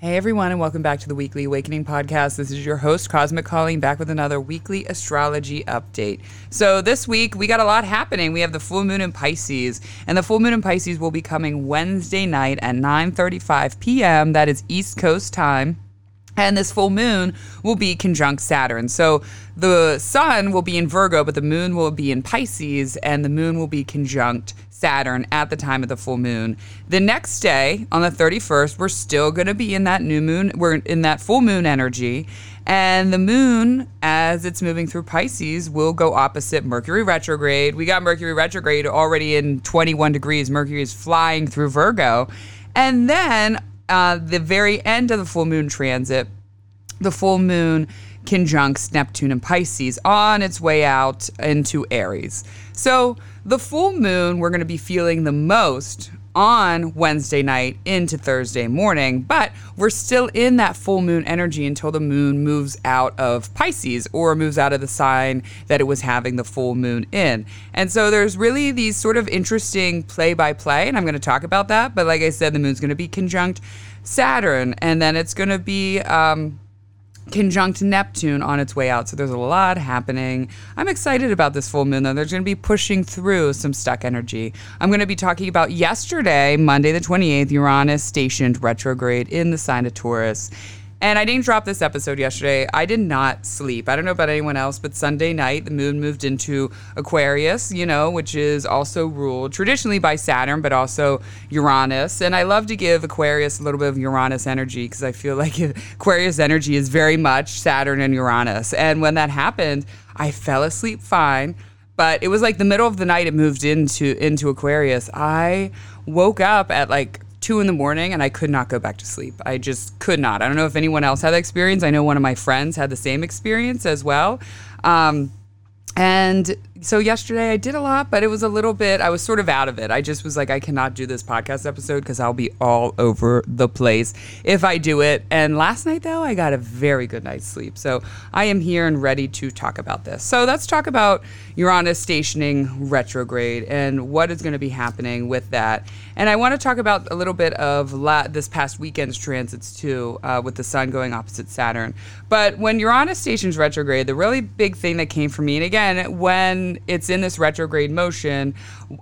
Hey everyone, and welcome back to the Weekly Awakening Podcast. This is your host, Cosmic Colleen, back with another weekly astrology update. So this week we got a lot happening. We have the full moon in Pisces, and the full moon in Pisces will be coming Wednesday night at 9:35 p.m. That is East Coast time. And this full moon will be conjunct Saturn. So the sun will be in Virgo, but the moon will be in Pisces, and the moon will be conjunct Saturn at the time of the full moon. The next day, on the 31st, we're still going to be in that new moon, we're in that full moon energy. And the moon, as it's moving through Pisces, will go opposite Mercury retrograde. We got Mercury retrograde already in 21 degrees. Mercury is flying through Virgo. And then uh, the very end of the full moon transit, the full moon conjuncts Neptune and Pisces on its way out into Aries. So the full moon we're going to be feeling the most on Wednesday night into Thursday morning, but we're still in that full moon energy until the moon moves out of Pisces or moves out of the sign that it was having the full moon in. And so there's really these sort of interesting play by play, and I'm going to talk about that. But like I said, the moon's going to be conjunct Saturn, and then it's going to be. Um, conjunct Neptune on its way out. So there's a lot happening. I'm excited about this full moon, though. There's going to be pushing through some stuck energy. I'm going to be talking about yesterday, Monday the 28th, Uranus stationed retrograde in the sign of Taurus. And I didn't drop this episode yesterday. I did not sleep. I don't know about anyone else, but Sunday night, the moon moved into Aquarius, you know, which is also ruled traditionally by Saturn, but also Uranus. And I love to give Aquarius a little bit of Uranus energy because I feel like Aquarius energy is very much Saturn and Uranus. And when that happened, I fell asleep fine but it was like the middle of the night it moved into into Aquarius. I woke up at like two in the morning and I could not go back to sleep. I just could not. I don't know if anyone else had that experience. I know one of my friends had the same experience as well. Um, and so yesterday I did a lot, but it was a little bit, I was sort of out of it. I just was like, I cannot do this podcast episode because I'll be all over the place if I do it. And last night, though, I got a very good night's sleep. So I am here and ready to talk about this. So let's talk about Uranus stationing retrograde and what is going to be happening with that. And I want to talk about a little bit of la- this past weekend's transits too, uh, with the sun going opposite Saturn. But when Uranus stations retrograde, the really big thing that came for me, and again, when it's in this retrograde motion,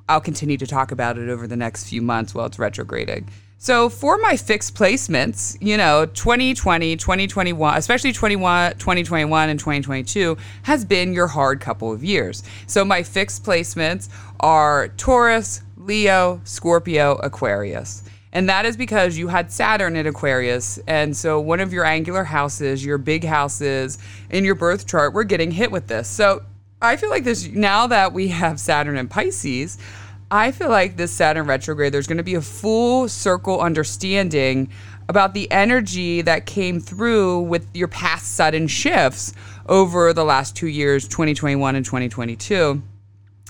I'll continue to talk about it over the next few months while it's retrograding. So for my fixed placements, you know, 2020, 2021, especially 21, 2021 and 2022 has been your hard couple of years. So my fixed placements are Taurus, Leo, Scorpio, Aquarius. And that is because you had Saturn in Aquarius. And so one of your angular houses, your big houses in your birth chart, were getting hit with this. So I feel like this now that we have Saturn in Pisces, I feel like this Saturn retrograde, there's going to be a full circle understanding about the energy that came through with your past sudden shifts over the last two years, 2021 and 2022.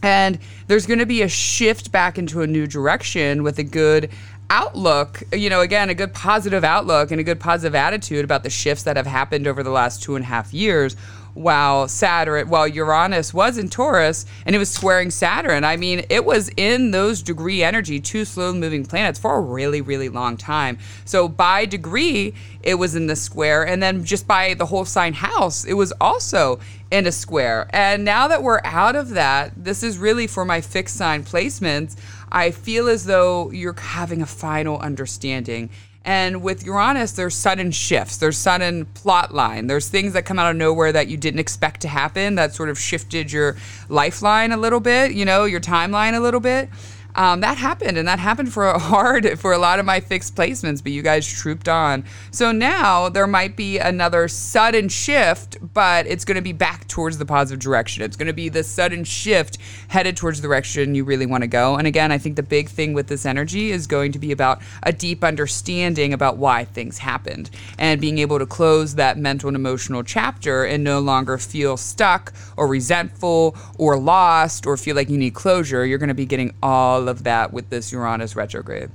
And there's going to be a shift back into a new direction with a good outlook, you know, again, a good positive outlook and a good positive attitude about the shifts that have happened over the last two and a half years while Saturn, while Uranus was in Taurus and it was squaring Saturn. I mean, it was in those degree energy, two slow moving planets for a really, really long time. So by degree, it was in the square. And then just by the whole sign house, it was also in a square. And now that we're out of that, this is really for my fixed sign placements. I feel as though you're having a final understanding and with Uranus, there's sudden shifts, there's sudden plot line, there's things that come out of nowhere that you didn't expect to happen that sort of shifted your lifeline a little bit, you know, your timeline a little bit um, that happened, and that happened for a hard for a lot of my fixed placements. But you guys trooped on, so now there might be another sudden shift, but it's going to be back towards the positive direction. It's going to be the sudden shift headed towards the direction you really want to go. And again, I think the big thing with this energy is going to be about a deep understanding about why things happened and being able to close that mental and emotional chapter and no longer feel stuck or resentful or lost or feel like you need closure. You're going to be getting all of that with this Uranus retrograde.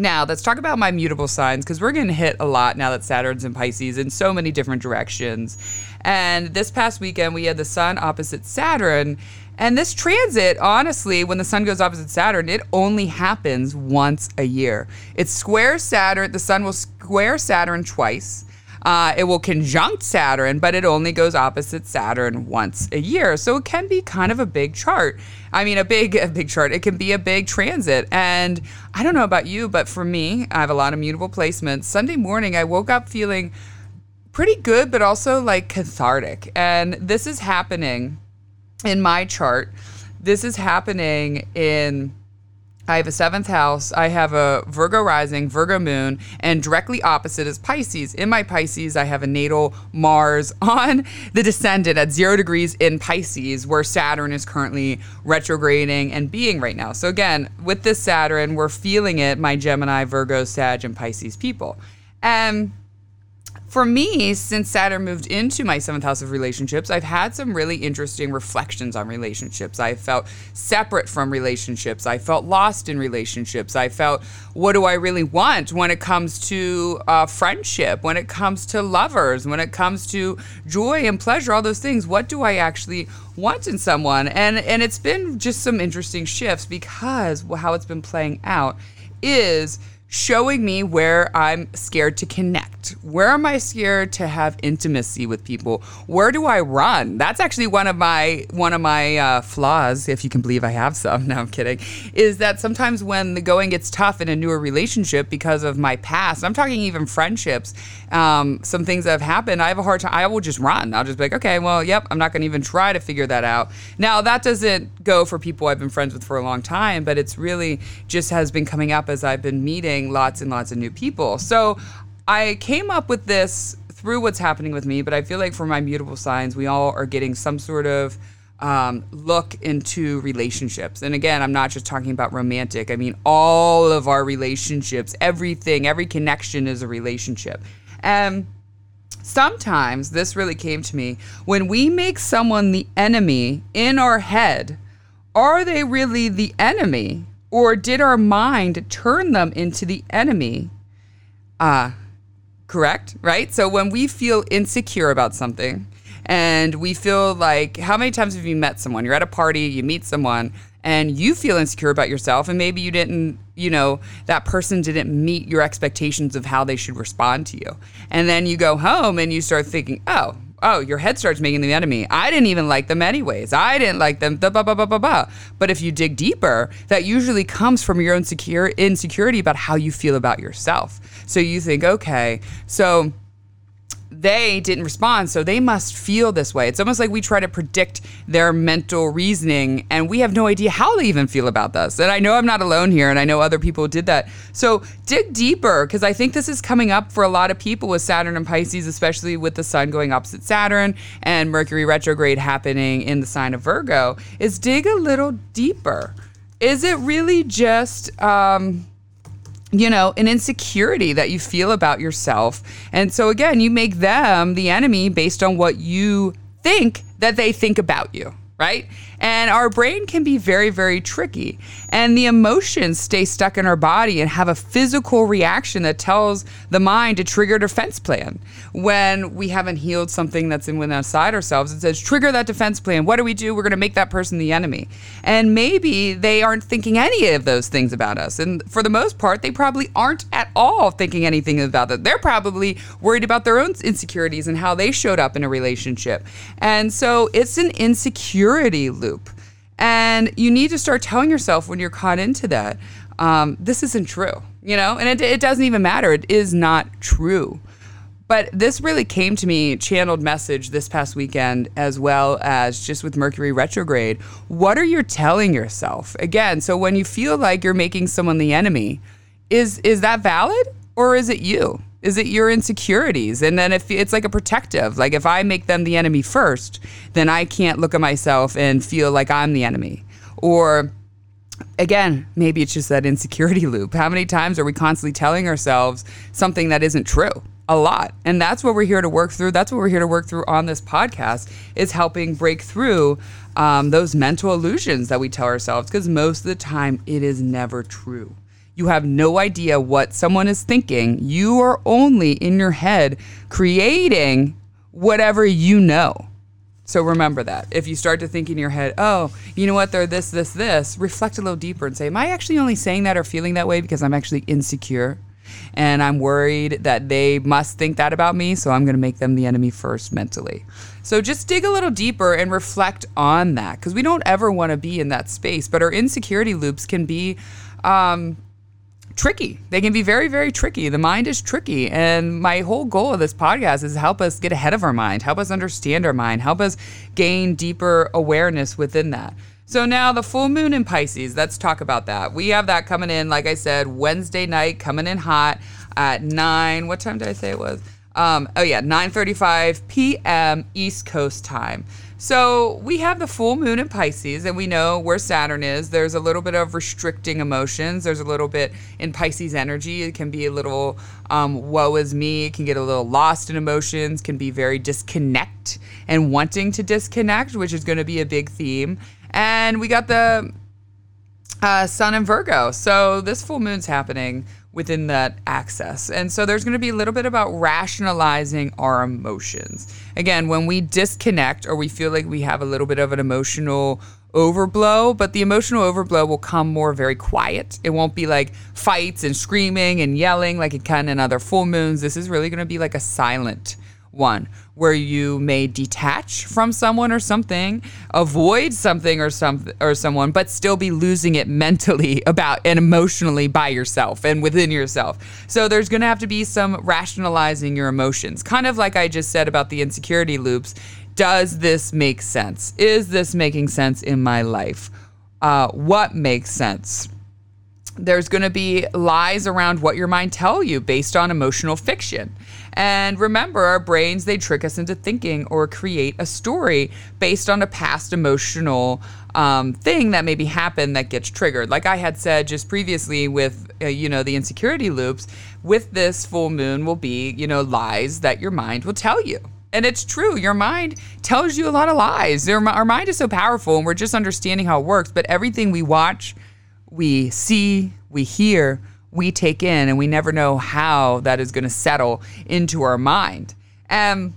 Now, let's talk about my mutable signs because we're going to hit a lot now that Saturn's in Pisces in so many different directions. And this past weekend, we had the sun opposite Saturn. And this transit, honestly, when the sun goes opposite Saturn, it only happens once a year. It squares Saturn, the sun will square Saturn twice. Uh, it will conjunct Saturn, but it only goes opposite Saturn once a year. So it can be kind of a big chart. I mean, a big, a big chart. It can be a big transit. And I don't know about you, but for me, I have a lot of mutable placements. Sunday morning, I woke up feeling pretty good, but also like cathartic. And this is happening in my chart. This is happening in I have a seventh house. I have a Virgo rising, Virgo moon, and directly opposite is Pisces. In my Pisces, I have a natal Mars on the descendant at zero degrees in Pisces, where Saturn is currently retrograding and being right now. So, again, with this Saturn, we're feeling it, my Gemini, Virgo, Sag, and Pisces people. And for me, since Saturn moved into my seventh house of relationships, I've had some really interesting reflections on relationships. I felt separate from relationships. I felt lost in relationships. I felt, what do I really want when it comes to uh, friendship, when it comes to lovers, when it comes to joy and pleasure, all those things? What do I actually want in someone? And and it's been just some interesting shifts because how it's been playing out is showing me where I'm scared to connect. Where am I scared to have intimacy with people? Where do I run? That's actually one of my one of my uh, flaws, if you can believe I have some. No, I'm kidding. Is that sometimes when the going gets tough in a newer relationship because of my past, I'm talking even friendships, um, some things that have happened. I have a hard time. I will just run. I'll just be like, okay, well, yep, I'm not going to even try to figure that out. Now that doesn't go for people I've been friends with for a long time, but it's really just has been coming up as I've been meeting lots and lots of new people. So I came up with this through what's happening with me, but I feel like for my mutable signs, we all are getting some sort of um, look into relationships. And again, I'm not just talking about romantic, I mean, all of our relationships, everything, every connection is a relationship. And sometimes this really came to me when we make someone the enemy in our head, are they really the enemy? Or did our mind turn them into the enemy? Ah, uh, correct, right? So when we feel insecure about something and we feel like, how many times have you met someone? You're at a party, you meet someone, and you feel insecure about yourself, and maybe you didn't, you know, that person didn't meet your expectations of how they should respond to you. And then you go home and you start thinking, oh, oh, your head starts making the enemy. I didn't even like them anyways. I didn't like them. Blah, blah, blah, blah, blah. But if you dig deeper, that usually comes from your own secure insecurity about how you feel about yourself. So you think, okay, so they didn't respond, so they must feel this way. It's almost like we try to predict their mental reasoning, and we have no idea how they even feel about this. And I know I'm not alone here, and I know other people did that. So dig deeper, because I think this is coming up for a lot of people with Saturn and Pisces, especially with the Sun going opposite Saturn and Mercury retrograde happening in the sign of Virgo. Is dig a little deeper. Is it really just um, you know, an insecurity that you feel about yourself. And so again, you make them the enemy based on what you think that they think about you right? And our brain can be very, very tricky. And the emotions stay stuck in our body and have a physical reaction that tells the mind to trigger a defense plan. When we haven't healed something that's in inside ourselves, it says, trigger that defense plan. What do we do? We're going to make that person the enemy. And maybe they aren't thinking any of those things about us. And for the most part, they probably aren't at all thinking anything about that. They're probably worried about their own insecurities and how they showed up in a relationship. And so it's an insecure loop. And you need to start telling yourself when you're caught into that, um, this isn't true, you know? And it, it doesn't even matter. It is not true. But this really came to me, channeled message this past weekend, as well as just with Mercury retrograde. What are you telling yourself? Again, so when you feel like you're making someone the enemy, is is that valid or is it you? Is it your insecurities? And then if it's like a protective, like if I make them the enemy first, then I can't look at myself and feel like I'm the enemy. Or again, maybe it's just that insecurity loop. How many times are we constantly telling ourselves something that isn't true? A lot. And that's what we're here to work through. That's what we're here to work through on this podcast is helping break through um, those mental illusions that we tell ourselves because most of the time it is never true. You have no idea what someone is thinking. You are only in your head creating whatever you know. So remember that. If you start to think in your head, oh, you know what, they're this, this, this, reflect a little deeper and say, am I actually only saying that or feeling that way because I'm actually insecure? And I'm worried that they must think that about me. So I'm going to make them the enemy first mentally. So just dig a little deeper and reflect on that because we don't ever want to be in that space. But our insecurity loops can be. Um, tricky. They can be very, very tricky. The mind is tricky. And my whole goal of this podcast is help us get ahead of our mind, help us understand our mind, help us gain deeper awareness within that. So now the full moon in Pisces, let's talk about that. We have that coming in, like I said, Wednesday night, coming in hot at 9. What time did I say it was? Um, oh yeah, 9:35 p.m. East Coast time. So we have the full moon in Pisces, and we know where Saturn is. There's a little bit of restricting emotions. There's a little bit in Pisces energy. It can be a little um, woe is me. It can get a little lost in emotions. Can be very disconnect and wanting to disconnect, which is going to be a big theme. And we got the uh, Sun in Virgo. So this full moon's happening within that access. And so there's going to be a little bit about rationalizing our emotions. Again, when we disconnect or we feel like we have a little bit of an emotional overblow, but the emotional overblow will come more very quiet. It won't be like fights and screaming and yelling like it can in other full moons. This is really going to be like a silent one where you may detach from someone or something, avoid something or some or someone, but still be losing it mentally about and emotionally by yourself and within yourself. So there's going to have to be some rationalizing your emotions. Kind of like I just said about the insecurity loops. Does this make sense? Is this making sense in my life? Uh, what makes sense? There's going to be lies around what your mind tell you based on emotional fiction. And remember, our brains, they trick us into thinking or create a story based on a past emotional um, thing that maybe happened that gets triggered. Like I had said just previously with, uh, you know, the insecurity loops, with this full moon will be, you know, lies that your mind will tell you. And it's true. Your mind tells you a lot of lies. Our mind is so powerful, and we're just understanding how it works. But everything we watch, we see, we hear, we take in, and we never know how that is going to settle into our mind. And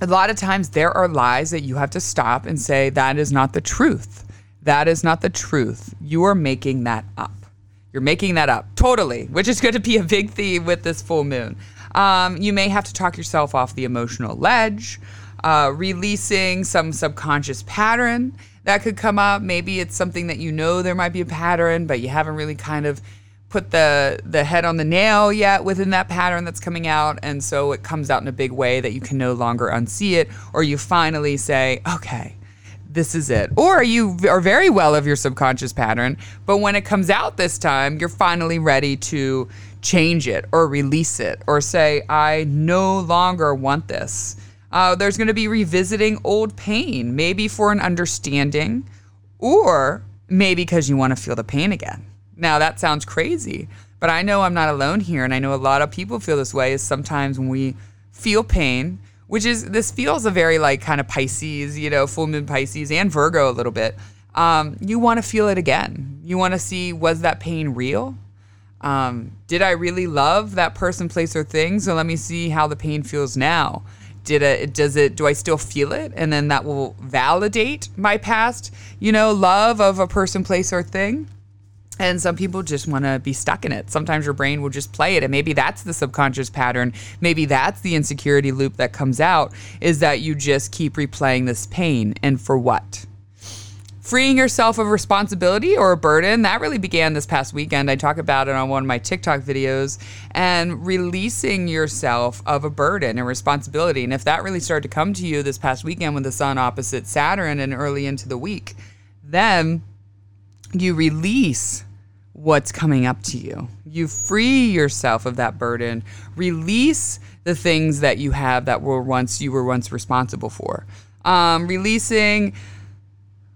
a lot of times there are lies that you have to stop and say, that is not the truth. That is not the truth. You are making that up. You're making that up totally, which is going to be a big theme with this full moon. Um, you may have to talk yourself off the emotional ledge, uh, releasing some subconscious pattern that could come up. Maybe it's something that you know there might be a pattern, but you haven't really kind of put the the head on the nail yet within that pattern that's coming out. And so it comes out in a big way that you can no longer unsee it or you finally say okay this is it. Or you are very well of your subconscious pattern but when it comes out this time you're finally ready to change it or release it or say i no longer want this uh, there's going to be revisiting old pain, maybe for an understanding, or maybe because you want to feel the pain again. Now, that sounds crazy, but I know I'm not alone here, and I know a lot of people feel this way. Is sometimes when we feel pain, which is this feels a very like kind of Pisces, you know, full moon Pisces and Virgo a little bit. Um, you want to feel it again. You want to see was that pain real? Um, did I really love that person, place, or thing? So let me see how the pain feels now did it does it do i still feel it and then that will validate my past you know love of a person place or thing and some people just want to be stuck in it. Sometimes your brain will just play it. And maybe that's the subconscious pattern. Maybe that's the insecurity loop that comes out is that you just keep replaying this pain. And for what? Freeing yourself of responsibility or a burden. That really began this past weekend. I talk about it on one of my tiktok videos and releasing yourself of a burden and responsibility. And if that really started to come to you this past weekend with the sun opposite saturn and early into the week then you release what's coming up to you. You free yourself of that burden. Release the things that you have that were once you were once responsible for. Um, releasing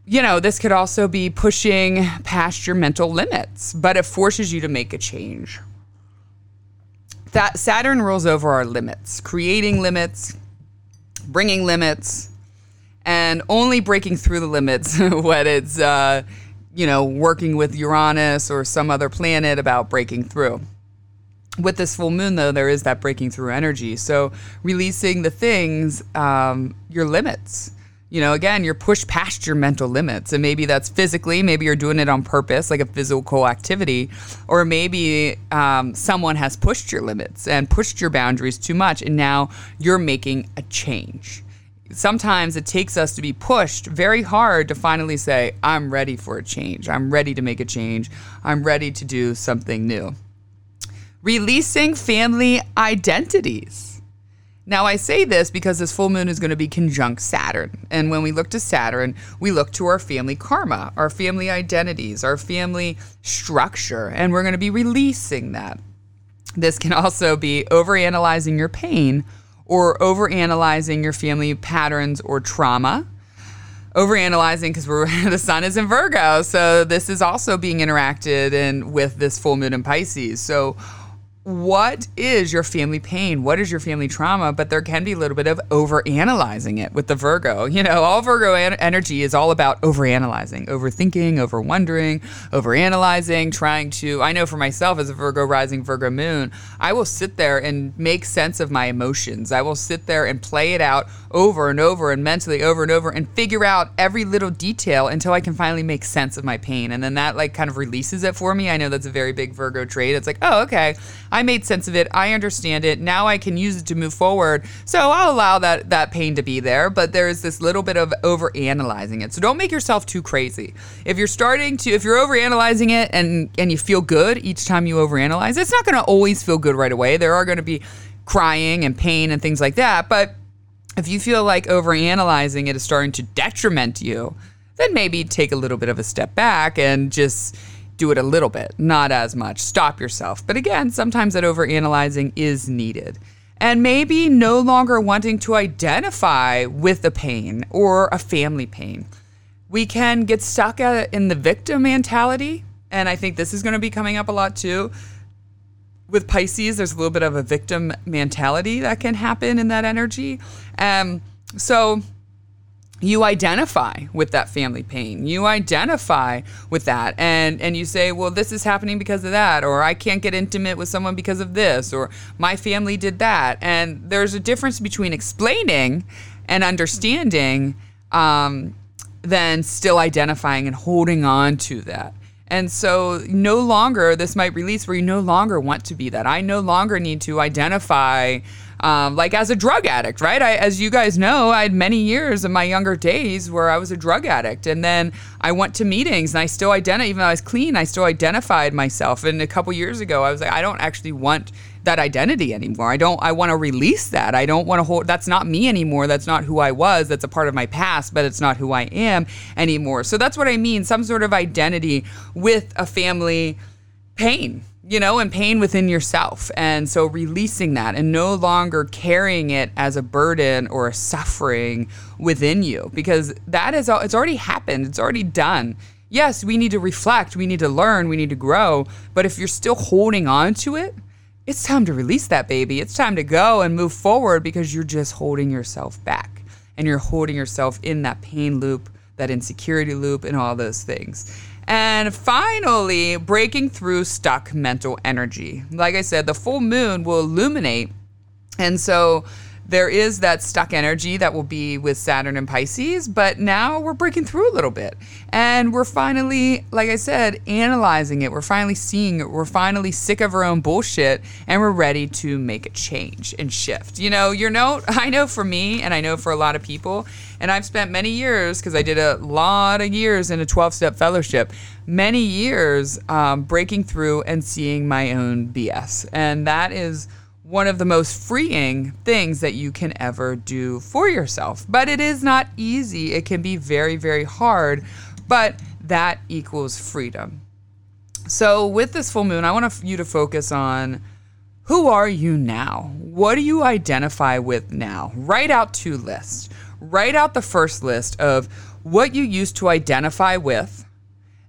you know, this could also be pushing past your mental limits, but it forces you to make a change. That Saturn rules over our limits, creating limits, bringing limits, and only breaking through the limits when it's, uh, you know, working with Uranus or some other planet about breaking through. With this full moon, though, there is that breaking through energy. So, releasing the things, um, your limits you know, again, you're pushed past your mental limits. And maybe that's physically, maybe you're doing it on purpose, like a physical activity, or maybe um, someone has pushed your limits and pushed your boundaries too much, and now you're making a change. Sometimes it takes us to be pushed very hard to finally say, I'm ready for a change. I'm ready to make a change. I'm ready to do something new. Releasing family identities. Now, I say this because this full moon is going to be conjunct Saturn. And when we look to Saturn, we look to our family karma, our family identities, our family structure, and we're going to be releasing that. This can also be overanalyzing your pain or overanalyzing your family patterns or trauma. Overanalyzing because we're the sun is in Virgo, so this is also being interacted in with this full moon in Pisces. So what is your family pain? What is your family trauma? But there can be a little bit of overanalyzing it with the Virgo. You know, all Virgo en- energy is all about overanalyzing, overthinking, over wondering, overanalyzing, trying to. I know for myself as a Virgo rising, Virgo moon, I will sit there and make sense of my emotions. I will sit there and play it out over and over and mentally over and over and figure out every little detail until I can finally make sense of my pain. And then that like kind of releases it for me. I know that's a very big Virgo trait. It's like, oh, okay, I made sense of it. I understand it. Now I can use it to move forward. So I'll allow that that pain to be there, but there's this little bit of over analyzing it. So don't make yourself too crazy. If you're starting to if you're over analyzing it and and you feel good each time you over analyze, it's not going to always feel good right away. There are going to be crying and pain and things like that, but if you feel like overanalyzing it is starting to detriment you, then maybe take a little bit of a step back and just do it a little bit, not as much. Stop yourself. But again, sometimes that overanalyzing is needed. And maybe no longer wanting to identify with a pain or a family pain. We can get stuck in the victim mentality. And I think this is going to be coming up a lot too with Pisces, there's a little bit of a victim mentality that can happen in that energy. Um, so you identify with that family pain. You identify with that and and you say, "Well, this is happening because of that," or "I can't get intimate with someone because of this," or "My family did that." And there's a difference between explaining and understanding um, than still identifying and holding on to that. And so, no longer, this might release where you no longer want to be that. I no longer need to identify, um, like as a drug addict, right? I, as you guys know, I had many years in my younger days where I was a drug addict. And then I went to meetings and I still identify, even though I was clean, I still identified myself. And a couple years ago, I was like, I don't actually want that identity anymore. I don't I want to release that. I don't want to hold that's not me anymore. That's not who I was. That's a part of my past, but it's not who I am anymore. So that's what I mean, some sort of identity with a family pain you know, and pain within yourself. And so releasing that and no longer carrying it as a burden or a suffering within you because that is all, it's already happened. It's already done. Yes, we need to reflect, we need to learn, we need to grow, but if you're still holding on to it, it's time to release that baby. It's time to go and move forward because you're just holding yourself back and you're holding yourself in that pain loop, that insecurity loop, and all those things. And finally, breaking through stuck mental energy. Like I said, the full moon will illuminate. And so there is that stuck energy that will be with Saturn and Pisces, but now we're breaking through a little bit. And we're finally, like I said, analyzing it. We're finally seeing it. We're finally sick of our own bullshit and we're ready to make a change and shift. You know, your note, I know for me and I know for a lot of people, and I've spent many years, because I did a lot of years in a 12 step fellowship, many years um, breaking through and seeing my own BS. And that is one of the most freeing things that you can ever do for yourself. But it is not easy. It can be very, very hard, but that equals freedom. So, with this full moon, I want you to focus on who are you now? What do you identify with now? Write out two lists. Write out the first list of what you used to identify with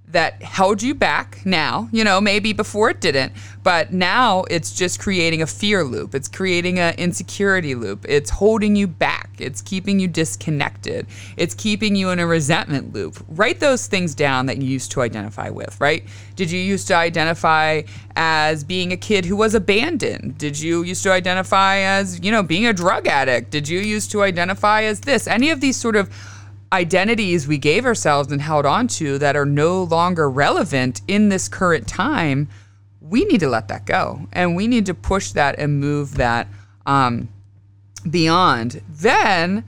that held you back now, you know, maybe before it didn't, but now it's just creating a fear loop. It's creating an insecurity loop. It's holding you back. It's keeping you disconnected. It's keeping you in a resentment loop. Write those things down that you used to identify with, right? Did you used to identify as being a kid who was abandoned? Did you used to identify as, you know, being a drug addict? Did you used to identify as this? Any of these sort of identities we gave ourselves and held on to that are no longer relevant in this current time, we need to let that go. And we need to push that and move that um, beyond. Then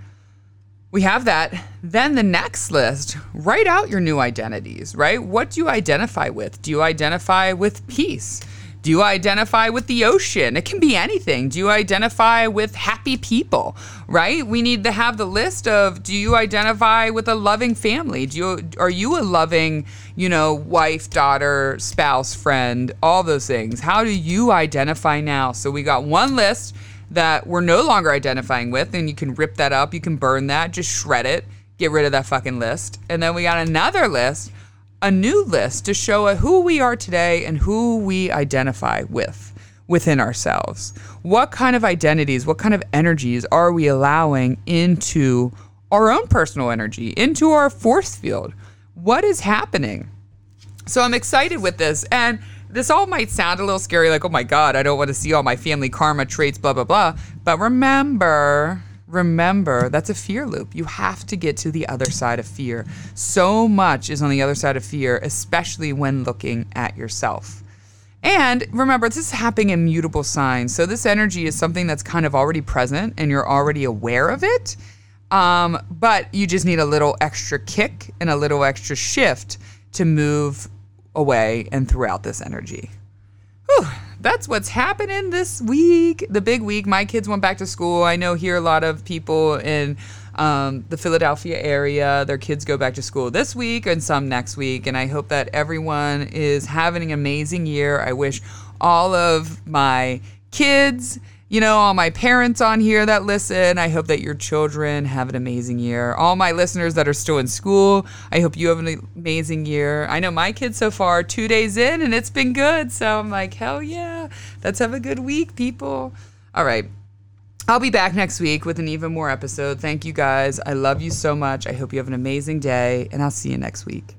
we have that. Then the next list, write out your new identities, right? What do you identify with? Do you identify with peace? Do you identify with the ocean? It can be anything. Do you identify with happy people? Right? We need to have the list of do you identify with a loving family? Do you are you a loving, you know, wife, daughter, spouse, friend, all those things? How do you identify now? So we got one list that we're no longer identifying with and you can rip that up, you can burn that, just shred it, get rid of that fucking list. And then we got another list a new list to show who we are today and who we identify with within ourselves. What kind of identities, what kind of energies are we allowing into our own personal energy, into our force field? What is happening? So I'm excited with this. And this all might sound a little scary, like, oh my God, I don't want to see all my family karma traits, blah, blah, blah. But remember, remember that's a fear loop. You have to get to the other side of fear. So much is on the other side of fear, especially when looking at yourself. And remember, this is happening in mutable signs. So this energy is something that's kind of already present and you're already aware of it. Um, but you just need a little extra kick and a little extra shift to move away and throughout this energy. Whew that's what's happening this week. The big week. My kids went back to school. I know here a lot of people in um, the Philadelphia area, their kids go back to school this week and some next week. And I hope that everyone is having an amazing year. I wish all of my kids you know, all my parents on here that listen, I hope that your children have an amazing year. All my listeners that are still in school, I hope you have an amazing year. I know my kids so far, two days in, and it's been good. So I'm like, hell yeah, let's have a good week, people. All right. I'll be back next week with an even more episode. Thank you guys. I love you so much. I hope you have an amazing day, and I'll see you next week.